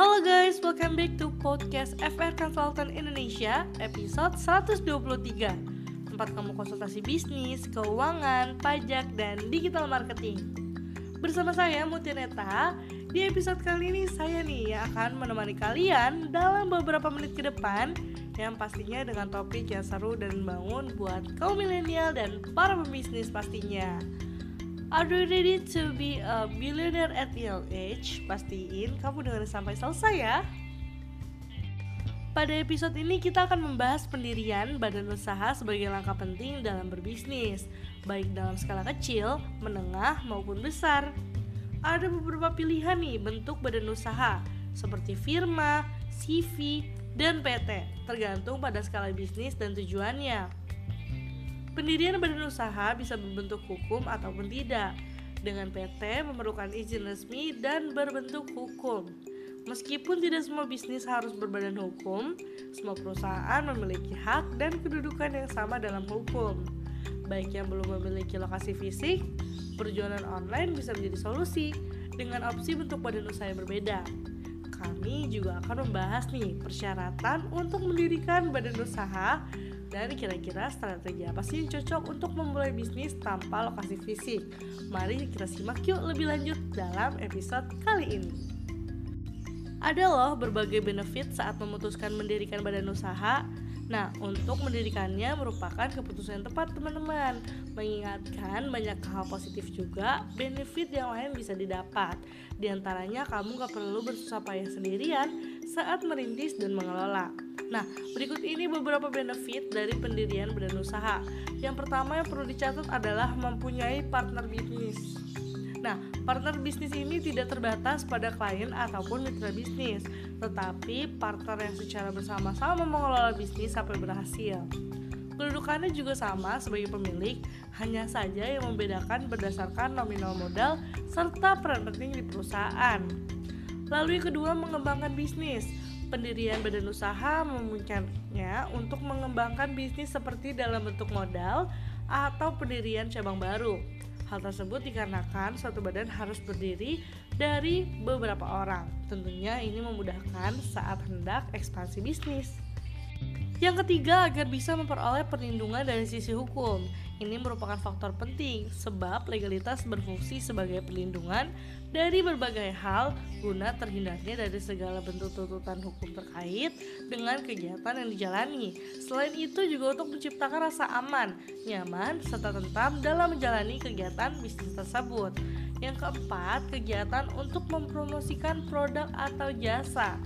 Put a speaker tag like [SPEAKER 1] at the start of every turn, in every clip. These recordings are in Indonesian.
[SPEAKER 1] Halo guys, welcome back to podcast FR Consultant Indonesia episode 123 Tempat kamu konsultasi bisnis, keuangan, pajak, dan digital marketing. Bersama saya Mutineta Di episode kali ini saya nih yang akan menemani kalian dalam beberapa menit ke depan Yang pastinya dengan topik yang seru dan membangun buat kaum milenial dan para pebisnis pastinya Are you ready to be a billionaire at young age? Pastiin kamu dengerin sampai selesai ya. Pada episode ini kita akan membahas pendirian badan usaha sebagai langkah penting dalam berbisnis, baik dalam skala kecil, menengah, maupun besar. Ada beberapa pilihan nih bentuk badan usaha, seperti firma, CV, dan PT, tergantung pada skala bisnis dan tujuannya. Pendirian badan usaha bisa berbentuk hukum ataupun tidak. Dengan PT memerlukan izin resmi dan berbentuk hukum. Meskipun tidak semua bisnis harus berbadan hukum, semua perusahaan memiliki hak dan kedudukan yang sama dalam hukum. Baik yang belum memiliki lokasi fisik, perjualan online bisa menjadi solusi dengan opsi bentuk badan usaha yang berbeda. Kami juga akan membahas nih persyaratan untuk mendirikan badan usaha dan kira-kira strategi apa sih yang cocok untuk memulai bisnis tanpa lokasi fisik? Mari kita simak yuk lebih lanjut dalam episode kali ini. Ada loh berbagai benefit saat memutuskan mendirikan badan usaha. Nah, untuk mendirikannya merupakan keputusan yang tepat teman-teman Mengingatkan banyak hal positif juga benefit yang lain bisa didapat Di antaranya kamu gak perlu bersusah payah sendirian saat merintis dan mengelola Nah, berikut ini beberapa benefit dari pendirian badan usaha. Yang pertama yang perlu dicatat adalah mempunyai partner bisnis. Nah, partner bisnis ini tidak terbatas pada klien ataupun mitra bisnis, tetapi partner yang secara bersama-sama mengelola bisnis sampai berhasil. Kedudukannya juga sama sebagai pemilik, hanya saja yang membedakan berdasarkan nominal modal serta peran penting di perusahaan. Lalu yang kedua, mengembangkan bisnis pendirian badan usaha memungkinkannya untuk mengembangkan bisnis seperti dalam bentuk modal atau pendirian cabang baru. Hal tersebut dikarenakan suatu badan harus berdiri dari beberapa orang. Tentunya ini memudahkan saat hendak ekspansi bisnis. Yang ketiga, agar bisa memperoleh perlindungan dari sisi hukum. Ini merupakan faktor penting sebab legalitas berfungsi sebagai perlindungan dari berbagai hal guna terhindarnya dari segala bentuk tuntutan hukum terkait dengan kegiatan yang dijalani. Selain itu juga untuk menciptakan rasa aman, nyaman, serta tentram dalam menjalani kegiatan bisnis tersebut. Yang keempat, kegiatan untuk mempromosikan produk atau jasa.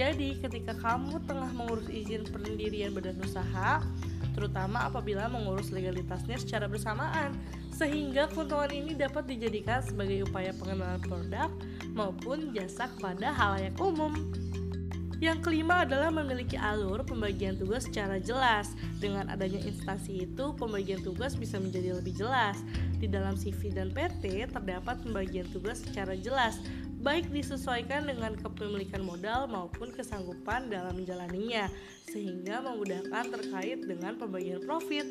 [SPEAKER 1] Jadi, ketika kamu tengah mengurus izin pendirian badan usaha, terutama apabila mengurus legalitasnya secara bersamaan, sehingga keuntungan ini dapat dijadikan sebagai upaya pengenalan produk maupun jasa kepada halayak umum. Yang kelima adalah memiliki alur pembagian tugas secara jelas. Dengan adanya instansi itu, pembagian tugas bisa menjadi lebih jelas. Di dalam CV dan PT terdapat pembagian tugas secara jelas, baik disesuaikan dengan kepemilikan modal maupun kesanggupan dalam menjalaninya, sehingga memudahkan terkait dengan pembagian profit.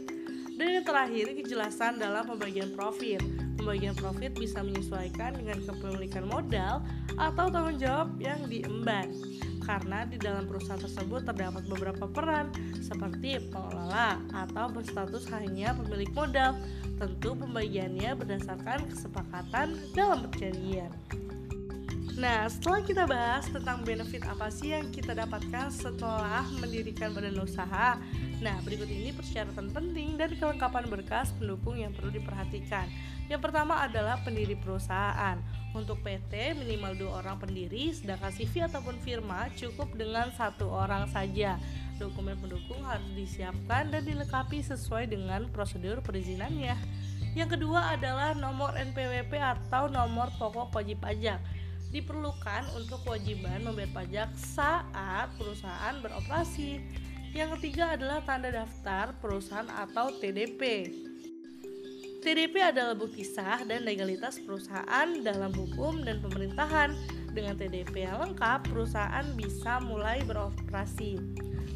[SPEAKER 1] Dan yang terakhir, kejelasan dalam pembagian profit. Pembagian profit bisa menyesuaikan dengan kepemilikan modal atau tanggung jawab yang diemban. Karena di dalam perusahaan tersebut terdapat beberapa peran seperti pengelola atau berstatus hanya pemilik modal. Tentu pembagiannya berdasarkan kesepakatan dalam perjanjian. Nah, setelah kita bahas tentang benefit apa sih yang kita dapatkan setelah mendirikan badan usaha, nah berikut ini persyaratan penting dan kelengkapan berkas pendukung yang perlu diperhatikan. Yang pertama adalah pendiri perusahaan. Untuk PT minimal dua orang pendiri, sedangkan CV ataupun firma cukup dengan satu orang saja. Dokumen pendukung harus disiapkan dan dilengkapi sesuai dengan prosedur perizinannya. Yang kedua adalah nomor NPWP atau nomor pokok wajib pajak diperlukan untuk kewajiban membayar pajak saat perusahaan beroperasi. Yang ketiga adalah tanda daftar perusahaan atau TDP. TDP adalah bukti sah dan legalitas perusahaan dalam hukum dan pemerintahan. Dengan TDP yang lengkap, perusahaan bisa mulai beroperasi.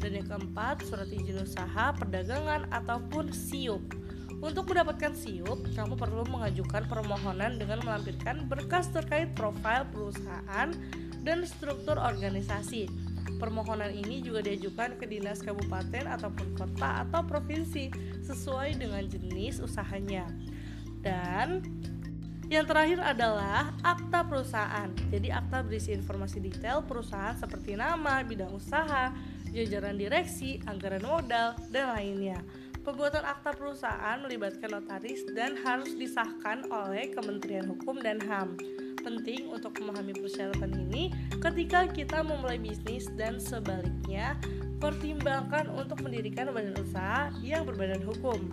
[SPEAKER 1] Dan yang keempat, surat izin usaha, perdagangan, ataupun SIUP. Untuk mendapatkan SIUP, kamu perlu mengajukan permohonan dengan melampirkan berkas terkait profil perusahaan, dan struktur organisasi. Permohonan ini juga diajukan ke dinas kabupaten ataupun kota atau provinsi sesuai dengan jenis usahanya. Dan yang terakhir adalah akta perusahaan. Jadi akta berisi informasi detail perusahaan seperti nama, bidang usaha, jajaran direksi, anggaran modal, dan lainnya. Pembuatan akta perusahaan melibatkan notaris dan harus disahkan oleh Kementerian Hukum dan HAM. Penting untuk memahami persyaratan ini ketika kita memulai bisnis dan sebaliknya, pertimbangkan untuk mendirikan badan usaha yang berbadan hukum.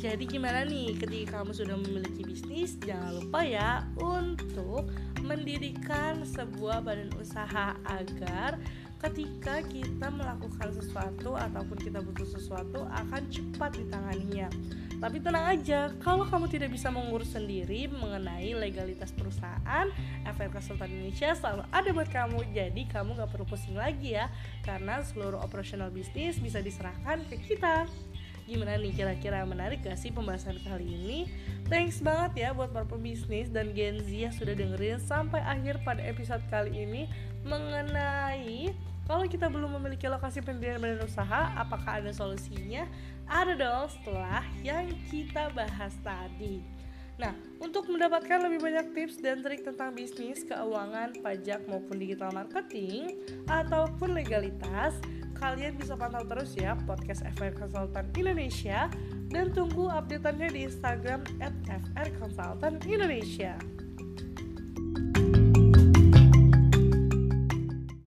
[SPEAKER 1] Jadi gimana nih ketika kamu sudah memiliki bisnis Jangan lupa ya untuk mendirikan sebuah badan usaha Agar ketika kita melakukan sesuatu ataupun kita butuh sesuatu akan cepat ditanganinya tapi tenang aja, kalau kamu tidak bisa mengurus sendiri mengenai legalitas perusahaan, FR Konsultan Indonesia selalu ada buat kamu. Jadi kamu gak perlu pusing lagi ya, karena seluruh operasional bisnis bisa diserahkan ke kita. Gimana nih kira-kira menarik gak sih pembahasan kali ini? Thanks banget ya buat para pembisnis dan Gen Z yang sudah dengerin sampai akhir pada episode kali ini mengenai kalau kita belum memiliki lokasi pendirian badan usaha, apakah ada solusinya? Ada dong setelah yang kita bahas tadi. Nah, untuk mendapatkan lebih banyak tips dan trik tentang bisnis, keuangan, pajak maupun digital marketing ataupun legalitas, kalian bisa pantau terus ya podcast FR Consultant Indonesia dan tunggu updateannya di Instagram at FR Consultant Indonesia.